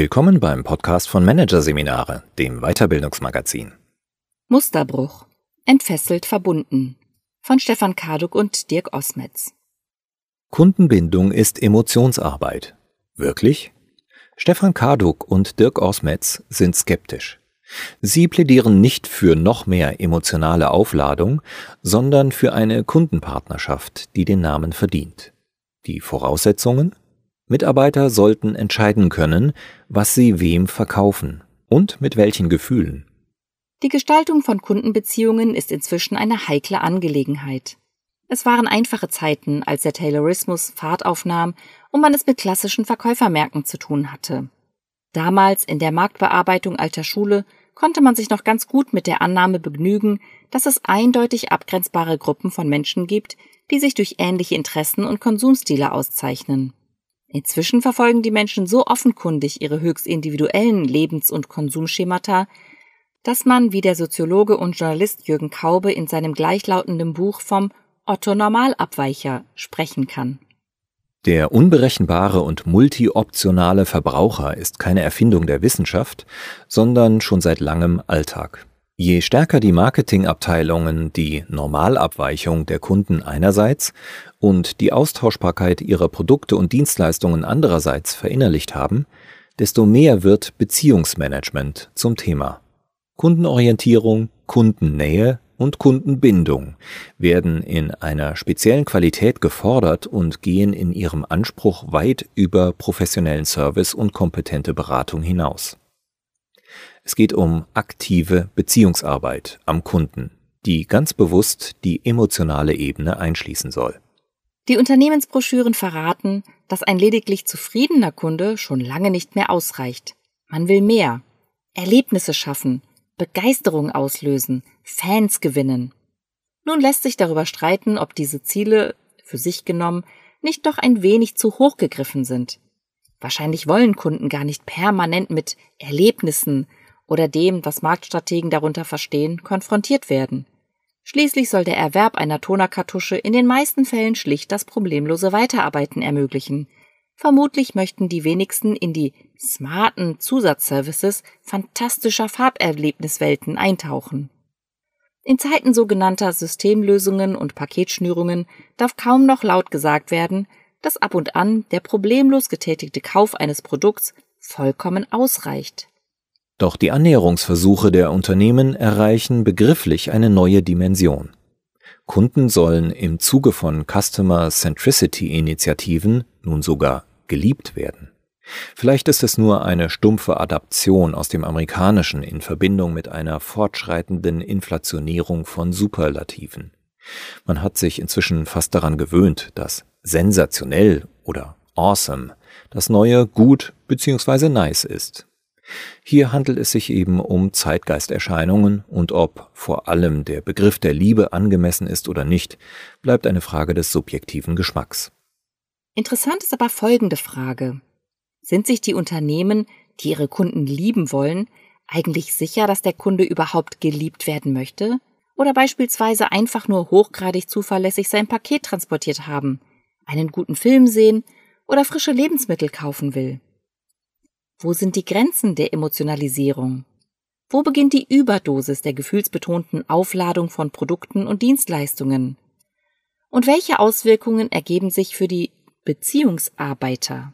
Willkommen beim Podcast von Managerseminare, dem Weiterbildungsmagazin. Musterbruch. Entfesselt verbunden. Von Stefan Karduk und Dirk Osmetz. Kundenbindung ist Emotionsarbeit. Wirklich? Stefan Karduk und Dirk Osmetz sind skeptisch. Sie plädieren nicht für noch mehr emotionale Aufladung, sondern für eine Kundenpartnerschaft, die den Namen verdient. Die Voraussetzungen? Mitarbeiter sollten entscheiden können, was sie wem verkaufen und mit welchen Gefühlen. Die Gestaltung von Kundenbeziehungen ist inzwischen eine heikle Angelegenheit. Es waren einfache Zeiten, als der Taylorismus Fahrt aufnahm und man es mit klassischen Verkäufermärkten zu tun hatte. Damals in der Marktbearbeitung alter Schule konnte man sich noch ganz gut mit der Annahme begnügen, dass es eindeutig abgrenzbare Gruppen von Menschen gibt, die sich durch ähnliche Interessen und Konsumstile auszeichnen. Inzwischen verfolgen die Menschen so offenkundig ihre höchst individuellen Lebens- und Konsumschemata, dass man, wie der Soziologe und Journalist Jürgen Kaube in seinem gleichlautenden Buch vom Otto Normalabweicher sprechen kann. Der unberechenbare und multioptionale Verbraucher ist keine Erfindung der Wissenschaft, sondern schon seit langem Alltag. Je stärker die Marketingabteilungen die Normalabweichung der Kunden einerseits und die Austauschbarkeit ihrer Produkte und Dienstleistungen andererseits verinnerlicht haben, desto mehr wird Beziehungsmanagement zum Thema. Kundenorientierung, Kundennähe und Kundenbindung werden in einer speziellen Qualität gefordert und gehen in ihrem Anspruch weit über professionellen Service und kompetente Beratung hinaus. Es geht um aktive Beziehungsarbeit am Kunden, die ganz bewusst die emotionale Ebene einschließen soll. Die Unternehmensbroschüren verraten, dass ein lediglich zufriedener Kunde schon lange nicht mehr ausreicht. Man will mehr. Erlebnisse schaffen, Begeisterung auslösen, Fans gewinnen. Nun lässt sich darüber streiten, ob diese Ziele, für sich genommen, nicht doch ein wenig zu hoch gegriffen sind. Wahrscheinlich wollen Kunden gar nicht permanent mit Erlebnissen oder dem, was Marktstrategen darunter verstehen, konfrontiert werden. Schließlich soll der Erwerb einer Tonerkartusche in den meisten Fällen schlicht das problemlose Weiterarbeiten ermöglichen. Vermutlich möchten die wenigsten in die smarten Zusatzservices fantastischer Farberlebniswelten eintauchen. In Zeiten sogenannter Systemlösungen und Paketschnürungen darf kaum noch laut gesagt werden, dass ab und an der problemlos getätigte Kauf eines Produkts vollkommen ausreicht. Doch die Annäherungsversuche der Unternehmen erreichen begrifflich eine neue Dimension. Kunden sollen im Zuge von Customer Centricity Initiativen nun sogar geliebt werden. Vielleicht ist es nur eine stumpfe Adaption aus dem Amerikanischen in Verbindung mit einer fortschreitenden Inflationierung von Superlativen. Man hat sich inzwischen fast daran gewöhnt, dass sensationell oder awesome das neue gut bzw. nice ist. Hier handelt es sich eben um Zeitgeisterscheinungen und ob vor allem der Begriff der Liebe angemessen ist oder nicht, bleibt eine Frage des subjektiven Geschmacks. Interessant ist aber folgende Frage. Sind sich die Unternehmen, die ihre Kunden lieben wollen, eigentlich sicher, dass der Kunde überhaupt geliebt werden möchte? Oder beispielsweise einfach nur hochgradig zuverlässig sein Paket transportiert haben, einen guten Film sehen oder frische Lebensmittel kaufen will? Wo sind die Grenzen der Emotionalisierung? Wo beginnt die Überdosis der gefühlsbetonten Aufladung von Produkten und Dienstleistungen? Und welche Auswirkungen ergeben sich für die Beziehungsarbeiter?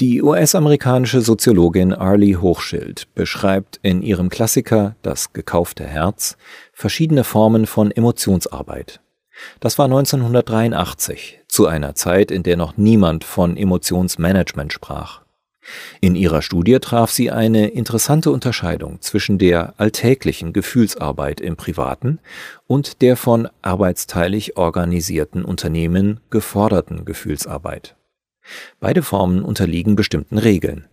Die US-amerikanische Soziologin Arlie Hochschild beschreibt in ihrem Klassiker Das gekaufte Herz verschiedene Formen von Emotionsarbeit. Das war 1983, zu einer Zeit, in der noch niemand von Emotionsmanagement sprach. In ihrer Studie traf sie eine interessante Unterscheidung zwischen der alltäglichen Gefühlsarbeit im Privaten und der von arbeitsteilig organisierten Unternehmen geforderten Gefühlsarbeit. Beide Formen unterliegen bestimmten Regeln.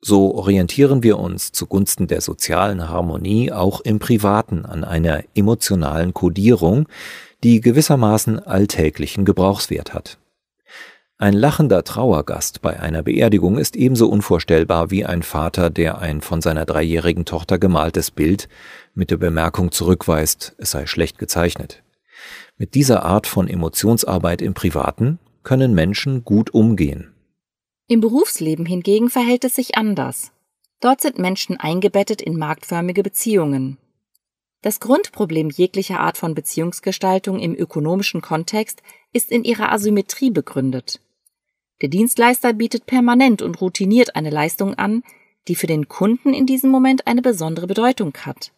So orientieren wir uns zugunsten der sozialen Harmonie auch im Privaten an einer emotionalen Kodierung, die gewissermaßen alltäglichen Gebrauchswert hat. Ein lachender Trauergast bei einer Beerdigung ist ebenso unvorstellbar wie ein Vater, der ein von seiner dreijährigen Tochter gemaltes Bild mit der Bemerkung zurückweist, es sei schlecht gezeichnet. Mit dieser Art von Emotionsarbeit im Privaten können Menschen gut umgehen. Im Berufsleben hingegen verhält es sich anders. Dort sind Menschen eingebettet in marktförmige Beziehungen. Das Grundproblem jeglicher Art von Beziehungsgestaltung im ökonomischen Kontext ist in ihrer Asymmetrie begründet. Der Dienstleister bietet permanent und routiniert eine Leistung an, die für den Kunden in diesem Moment eine besondere Bedeutung hat.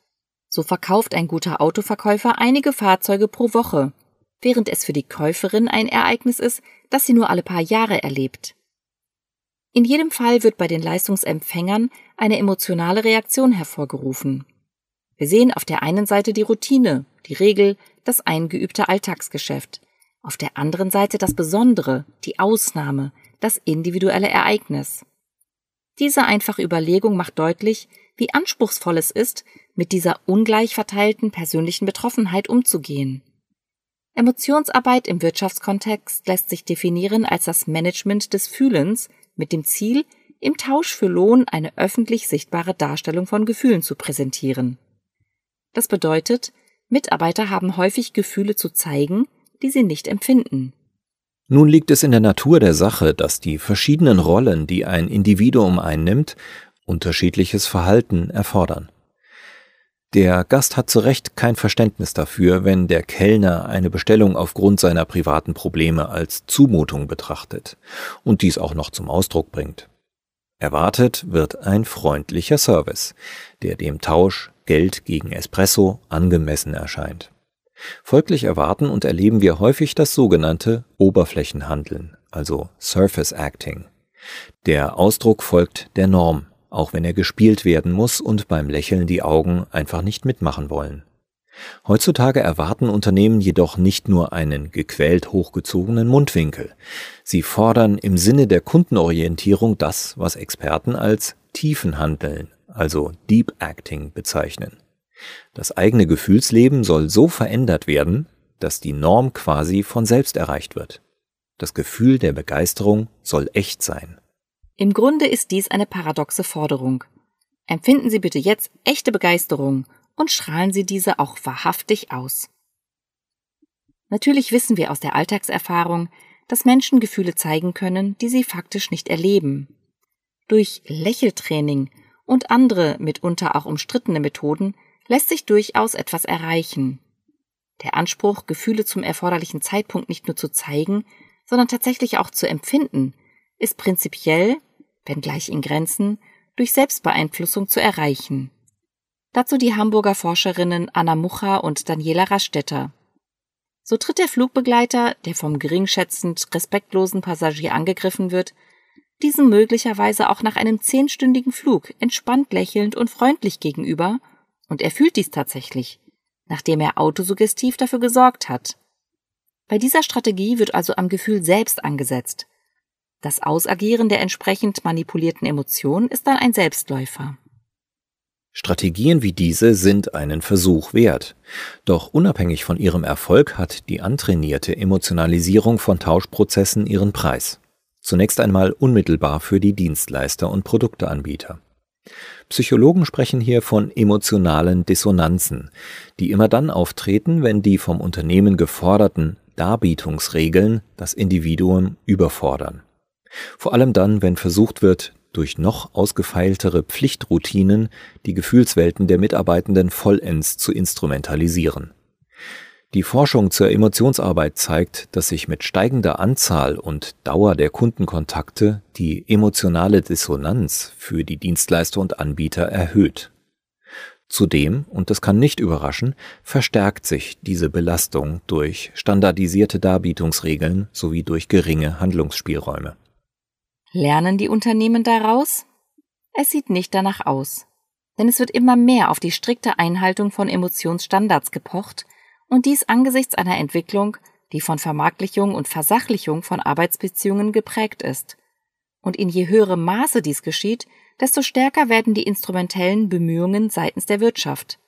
So verkauft ein guter Autoverkäufer einige Fahrzeuge pro Woche, während es für die Käuferin ein Ereignis ist, das sie nur alle paar Jahre erlebt. In jedem Fall wird bei den Leistungsempfängern eine emotionale Reaktion hervorgerufen. Wir sehen auf der einen Seite die Routine, die Regel, das eingeübte Alltagsgeschäft, auf der anderen Seite das Besondere, die Ausnahme, das individuelle Ereignis. Diese einfache Überlegung macht deutlich, wie anspruchsvoll es ist, mit dieser ungleich verteilten persönlichen Betroffenheit umzugehen. Emotionsarbeit im Wirtschaftskontext lässt sich definieren als das Management des Fühlens mit dem Ziel, im Tausch für Lohn eine öffentlich sichtbare Darstellung von Gefühlen zu präsentieren. Das bedeutet, Mitarbeiter haben häufig Gefühle zu zeigen, die sie nicht empfinden. Nun liegt es in der Natur der Sache, dass die verschiedenen Rollen, die ein Individuum einnimmt, unterschiedliches Verhalten erfordern. Der Gast hat zu Recht kein Verständnis dafür, wenn der Kellner eine Bestellung aufgrund seiner privaten Probleme als Zumutung betrachtet und dies auch noch zum Ausdruck bringt. Erwartet wird ein freundlicher Service, der dem Tausch Geld gegen Espresso angemessen erscheint. Folglich erwarten und erleben wir häufig das sogenannte Oberflächenhandeln, also Surface Acting. Der Ausdruck folgt der Norm, auch wenn er gespielt werden muss und beim Lächeln die Augen einfach nicht mitmachen wollen. Heutzutage erwarten Unternehmen jedoch nicht nur einen gequält hochgezogenen Mundwinkel. Sie fordern im Sinne der Kundenorientierung das, was Experten als Tiefenhandeln, also Deep Acting bezeichnen. Das eigene Gefühlsleben soll so verändert werden, dass die Norm quasi von selbst erreicht wird. Das Gefühl der Begeisterung soll echt sein. Im Grunde ist dies eine paradoxe Forderung. Empfinden Sie bitte jetzt echte Begeisterung und strahlen Sie diese auch wahrhaftig aus. Natürlich wissen wir aus der Alltagserfahrung, dass Menschen Gefühle zeigen können, die sie faktisch nicht erleben. Durch Lächeltraining und andere mitunter auch umstrittene Methoden lässt sich durchaus etwas erreichen. Der Anspruch, Gefühle zum erforderlichen Zeitpunkt nicht nur zu zeigen, sondern tatsächlich auch zu empfinden, ist prinzipiell, wenngleich in Grenzen, durch Selbstbeeinflussung zu erreichen. Dazu die Hamburger Forscherinnen Anna Mucha und Daniela Rastetter. So tritt der Flugbegleiter, der vom geringschätzend respektlosen Passagier angegriffen wird, diesem möglicherweise auch nach einem zehnstündigen Flug entspannt lächelnd und freundlich gegenüber und er fühlt dies tatsächlich, nachdem er autosuggestiv dafür gesorgt hat. Bei dieser Strategie wird also am Gefühl selbst angesetzt. Das Ausagieren der entsprechend manipulierten Emotionen ist dann ein Selbstläufer. Strategien wie diese sind einen Versuch wert. Doch unabhängig von ihrem Erfolg hat die antrainierte Emotionalisierung von Tauschprozessen ihren Preis. Zunächst einmal unmittelbar für die Dienstleister und Produkteanbieter. Psychologen sprechen hier von emotionalen Dissonanzen, die immer dann auftreten, wenn die vom Unternehmen geforderten Darbietungsregeln das Individuum überfordern. Vor allem dann, wenn versucht wird, durch noch ausgefeiltere Pflichtroutinen die Gefühlswelten der Mitarbeitenden vollends zu instrumentalisieren. Die Forschung zur Emotionsarbeit zeigt, dass sich mit steigender Anzahl und Dauer der Kundenkontakte die emotionale Dissonanz für die Dienstleister und Anbieter erhöht. Zudem, und das kann nicht überraschen, verstärkt sich diese Belastung durch standardisierte Darbietungsregeln sowie durch geringe Handlungsspielräume. Lernen die Unternehmen daraus? Es sieht nicht danach aus. Denn es wird immer mehr auf die strikte Einhaltung von Emotionsstandards gepocht und dies angesichts einer Entwicklung, die von Vermarktlichung und Versachlichung von Arbeitsbeziehungen geprägt ist. Und in je höherem Maße dies geschieht, desto stärker werden die instrumentellen Bemühungen seitens der Wirtschaft.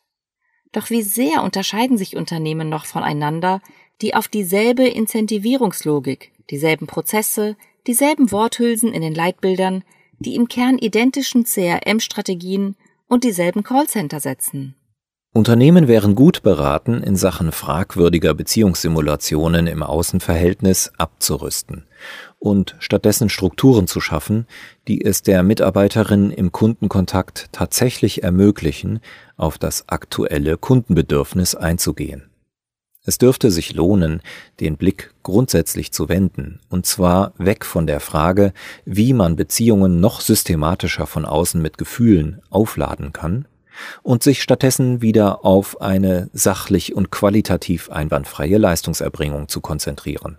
Doch wie sehr unterscheiden sich Unternehmen noch voneinander, die auf dieselbe Incentivierungslogik, dieselben Prozesse, dieselben Worthülsen in den Leitbildern, die im Kern identischen CRM-Strategien und dieselben Callcenter setzen. Unternehmen wären gut beraten, in Sachen fragwürdiger Beziehungssimulationen im Außenverhältnis abzurüsten und stattdessen Strukturen zu schaffen, die es der Mitarbeiterin im Kundenkontakt tatsächlich ermöglichen, auf das aktuelle Kundenbedürfnis einzugehen. Es dürfte sich lohnen, den Blick grundsätzlich zu wenden, und zwar weg von der Frage, wie man Beziehungen noch systematischer von außen mit Gefühlen aufladen kann, und sich stattdessen wieder auf eine sachlich und qualitativ einwandfreie Leistungserbringung zu konzentrieren.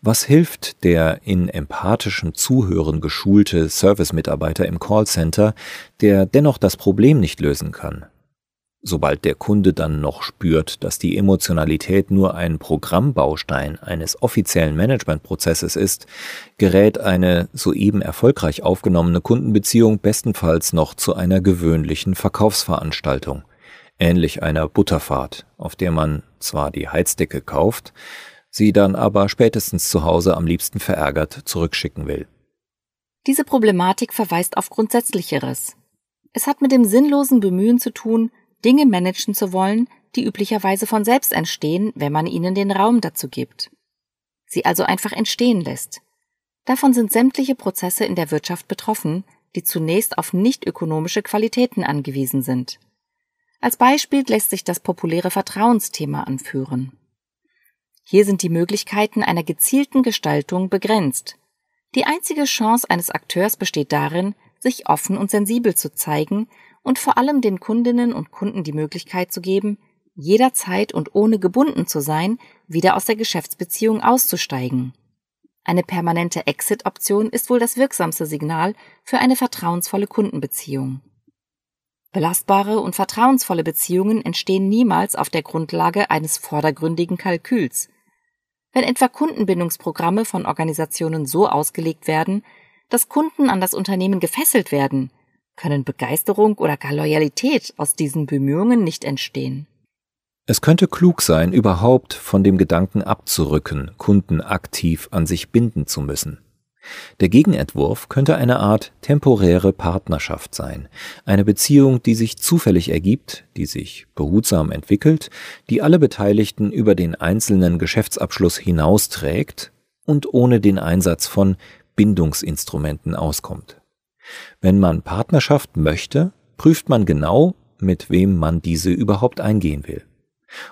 Was hilft der in empathischem Zuhören geschulte Service-Mitarbeiter im Callcenter, der dennoch das Problem nicht lösen kann? Sobald der Kunde dann noch spürt, dass die Emotionalität nur ein Programmbaustein eines offiziellen Managementprozesses ist, gerät eine soeben erfolgreich aufgenommene Kundenbeziehung bestenfalls noch zu einer gewöhnlichen Verkaufsveranstaltung, ähnlich einer Butterfahrt, auf der man zwar die Heizdecke kauft, sie dann aber spätestens zu Hause am liebsten verärgert zurückschicken will. Diese Problematik verweist auf Grundsätzlicheres. Es hat mit dem sinnlosen Bemühen zu tun, Dinge managen zu wollen, die üblicherweise von selbst entstehen, wenn man ihnen den Raum dazu gibt. Sie also einfach entstehen lässt. Davon sind sämtliche Prozesse in der Wirtschaft betroffen, die zunächst auf nicht ökonomische Qualitäten angewiesen sind. Als Beispiel lässt sich das populäre Vertrauensthema anführen. Hier sind die Möglichkeiten einer gezielten Gestaltung begrenzt. Die einzige Chance eines Akteurs besteht darin, sich offen und sensibel zu zeigen und vor allem den Kundinnen und Kunden die Möglichkeit zu geben, jederzeit und ohne gebunden zu sein, wieder aus der Geschäftsbeziehung auszusteigen. Eine permanente Exit-Option ist wohl das wirksamste Signal für eine vertrauensvolle Kundenbeziehung. Belastbare und vertrauensvolle Beziehungen entstehen niemals auf der Grundlage eines vordergründigen Kalküls. Wenn etwa Kundenbindungsprogramme von Organisationen so ausgelegt werden, dass Kunden an das Unternehmen gefesselt werden, können Begeisterung oder gar Loyalität aus diesen Bemühungen nicht entstehen. Es könnte klug sein, überhaupt von dem Gedanken abzurücken, Kunden aktiv an sich binden zu müssen. Der Gegenentwurf könnte eine Art temporäre Partnerschaft sein, eine Beziehung, die sich zufällig ergibt, die sich behutsam entwickelt, die alle Beteiligten über den einzelnen Geschäftsabschluss hinausträgt und ohne den Einsatz von Bindungsinstrumenten auskommt. Wenn man Partnerschaft möchte, prüft man genau, mit wem man diese überhaupt eingehen will.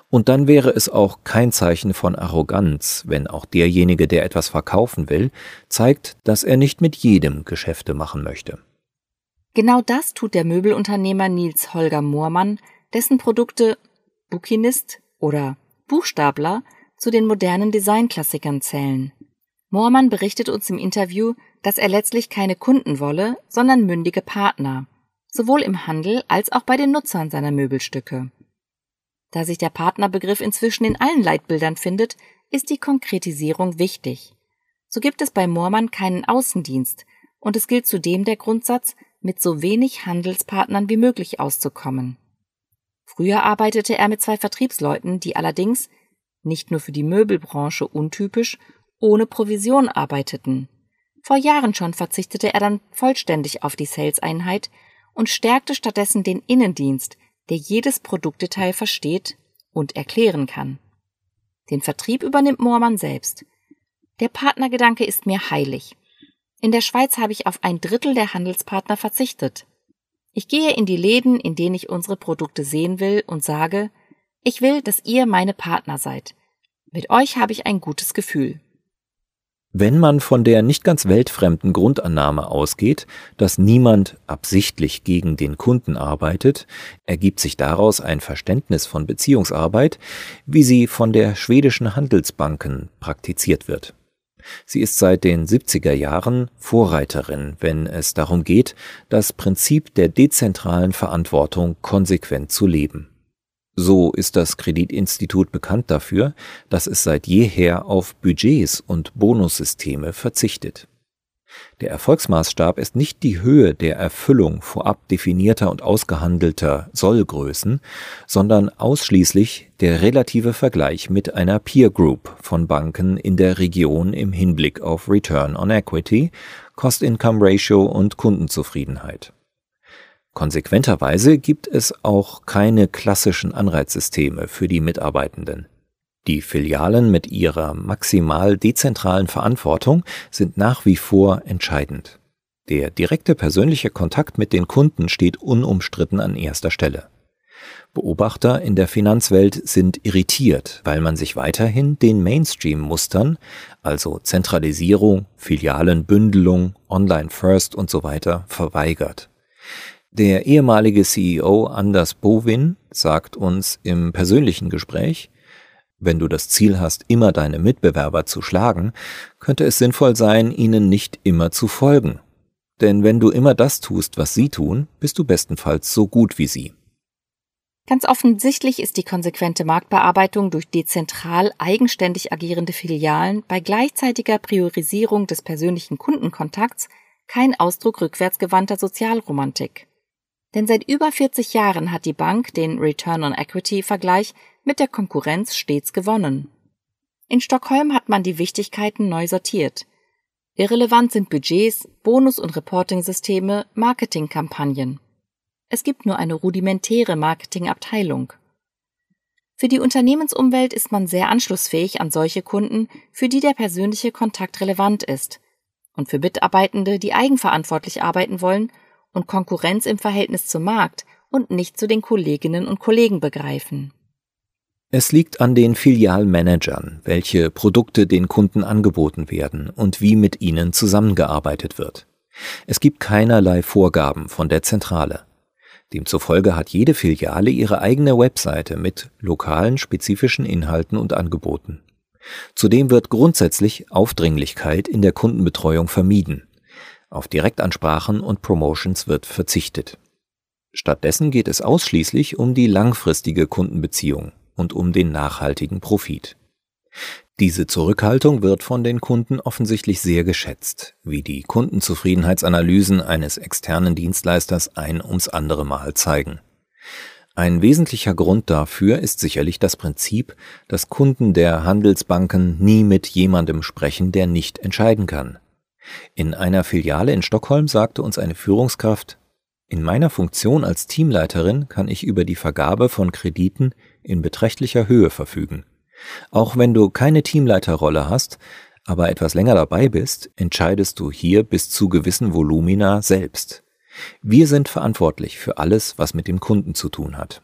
Und dann wäre es auch kein Zeichen von Arroganz, wenn auch derjenige, der etwas verkaufen will, zeigt, dass er nicht mit jedem Geschäfte machen möchte. Genau das tut der Möbelunternehmer Nils Holger Moormann, dessen Produkte Bukinist oder Buchstabler zu den modernen Designklassikern zählen. Moormann berichtet uns im Interview, dass er letztlich keine Kunden wolle, sondern mündige Partner, sowohl im Handel als auch bei den Nutzern seiner Möbelstücke. Da sich der Partnerbegriff inzwischen in allen Leitbildern findet, ist die Konkretisierung wichtig. So gibt es bei Moormann keinen Außendienst und es gilt zudem der Grundsatz, mit so wenig Handelspartnern wie möglich auszukommen. Früher arbeitete er mit zwei Vertriebsleuten, die allerdings, nicht nur für die Möbelbranche untypisch, ohne Provision arbeiteten. Vor Jahren schon verzichtete er dann vollständig auf die Sales-Einheit und stärkte stattdessen den Innendienst, der jedes Produktdetail versteht und erklären kann. Den Vertrieb übernimmt Moormann selbst. Der Partnergedanke ist mir heilig. In der Schweiz habe ich auf ein Drittel der Handelspartner verzichtet. Ich gehe in die Läden, in denen ich unsere Produkte sehen will und sage, ich will, dass ihr meine Partner seid. Mit euch habe ich ein gutes Gefühl. Wenn man von der nicht ganz weltfremden Grundannahme ausgeht, dass niemand absichtlich gegen den Kunden arbeitet, ergibt sich daraus ein Verständnis von Beziehungsarbeit, wie sie von der schwedischen Handelsbanken praktiziert wird. Sie ist seit den 70er Jahren Vorreiterin, wenn es darum geht, das Prinzip der dezentralen Verantwortung konsequent zu leben. So ist das Kreditinstitut bekannt dafür, dass es seit jeher auf Budgets und Bonussysteme verzichtet. Der Erfolgsmaßstab ist nicht die Höhe der Erfüllung vorab definierter und ausgehandelter Sollgrößen, sondern ausschließlich der relative Vergleich mit einer Peer Group von Banken in der Region im Hinblick auf Return on Equity, Cost-Income Ratio und Kundenzufriedenheit. Konsequenterweise gibt es auch keine klassischen Anreizsysteme für die Mitarbeitenden. Die Filialen mit ihrer maximal dezentralen Verantwortung sind nach wie vor entscheidend. Der direkte persönliche Kontakt mit den Kunden steht unumstritten an erster Stelle. Beobachter in der Finanzwelt sind irritiert, weil man sich weiterhin den Mainstream-Mustern, also Zentralisierung, Filialenbündelung, Online First und so weiter, verweigert. Der ehemalige CEO Anders Bowin sagt uns im persönlichen Gespräch, wenn du das Ziel hast, immer deine Mitbewerber zu schlagen, könnte es sinnvoll sein, ihnen nicht immer zu folgen. Denn wenn du immer das tust, was sie tun, bist du bestenfalls so gut wie sie. Ganz offensichtlich ist die konsequente Marktbearbeitung durch dezentral eigenständig agierende Filialen bei gleichzeitiger Priorisierung des persönlichen Kundenkontakts kein Ausdruck rückwärtsgewandter Sozialromantik. Denn seit über 40 Jahren hat die Bank den Return on Equity Vergleich mit der Konkurrenz stets gewonnen. In Stockholm hat man die Wichtigkeiten neu sortiert. Irrelevant sind Budgets, Bonus- und Reporting-Systeme, Marketingkampagnen. Es gibt nur eine rudimentäre Marketingabteilung. Für die Unternehmensumwelt ist man sehr anschlussfähig an solche Kunden, für die der persönliche Kontakt relevant ist. Und für Mitarbeitende, die eigenverantwortlich arbeiten wollen und Konkurrenz im Verhältnis zum Markt und nicht zu den Kolleginnen und Kollegen begreifen. Es liegt an den Filialmanagern, welche Produkte den Kunden angeboten werden und wie mit ihnen zusammengearbeitet wird. Es gibt keinerlei Vorgaben von der Zentrale. Demzufolge hat jede Filiale ihre eigene Webseite mit lokalen spezifischen Inhalten und Angeboten. Zudem wird grundsätzlich Aufdringlichkeit in der Kundenbetreuung vermieden. Auf Direktansprachen und Promotions wird verzichtet. Stattdessen geht es ausschließlich um die langfristige Kundenbeziehung und um den nachhaltigen Profit. Diese Zurückhaltung wird von den Kunden offensichtlich sehr geschätzt, wie die Kundenzufriedenheitsanalysen eines externen Dienstleisters ein ums andere Mal zeigen. Ein wesentlicher Grund dafür ist sicherlich das Prinzip, dass Kunden der Handelsbanken nie mit jemandem sprechen, der nicht entscheiden kann. In einer Filiale in Stockholm sagte uns eine Führungskraft, in meiner Funktion als Teamleiterin kann ich über die Vergabe von Krediten in beträchtlicher Höhe verfügen. Auch wenn du keine Teamleiterrolle hast, aber etwas länger dabei bist, entscheidest du hier bis zu gewissen Volumina selbst. Wir sind verantwortlich für alles, was mit dem Kunden zu tun hat.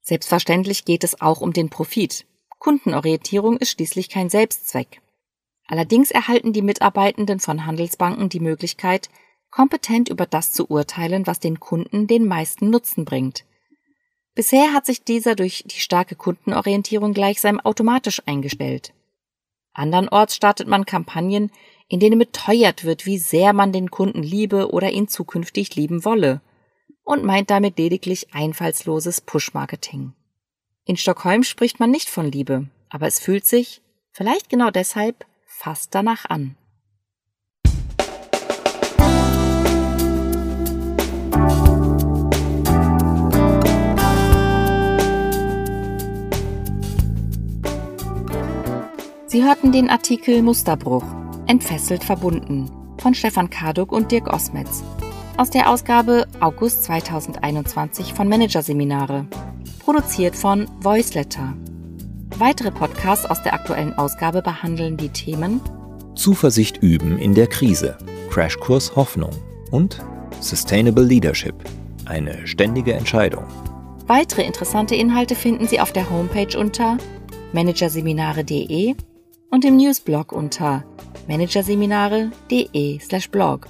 Selbstverständlich geht es auch um den Profit. Kundenorientierung ist schließlich kein Selbstzweck. Allerdings erhalten die Mitarbeitenden von Handelsbanken die Möglichkeit, kompetent über das zu urteilen, was den Kunden den meisten Nutzen bringt. Bisher hat sich dieser durch die starke Kundenorientierung gleichsam automatisch eingestellt. Andernorts startet man Kampagnen, in denen beteuert wird, wie sehr man den Kunden liebe oder ihn zukünftig lieben wolle und meint damit lediglich einfallsloses Push-Marketing. In Stockholm spricht man nicht von Liebe, aber es fühlt sich, vielleicht genau deshalb, fast danach an. Sie hörten den Artikel Musterbruch, entfesselt verbunden von Stefan Karduk und Dirk Osmetz aus der Ausgabe August 2021 von Managerseminare, produziert von Voiceletter. Weitere Podcasts aus der aktuellen Ausgabe behandeln die Themen Zuversicht üben in der Krise, Crashkurs Hoffnung und Sustainable Leadership, eine ständige Entscheidung. Weitere interessante Inhalte finden Sie auf der Homepage unter managerseminare.de und im Newsblog unter managerseminare.de/blog.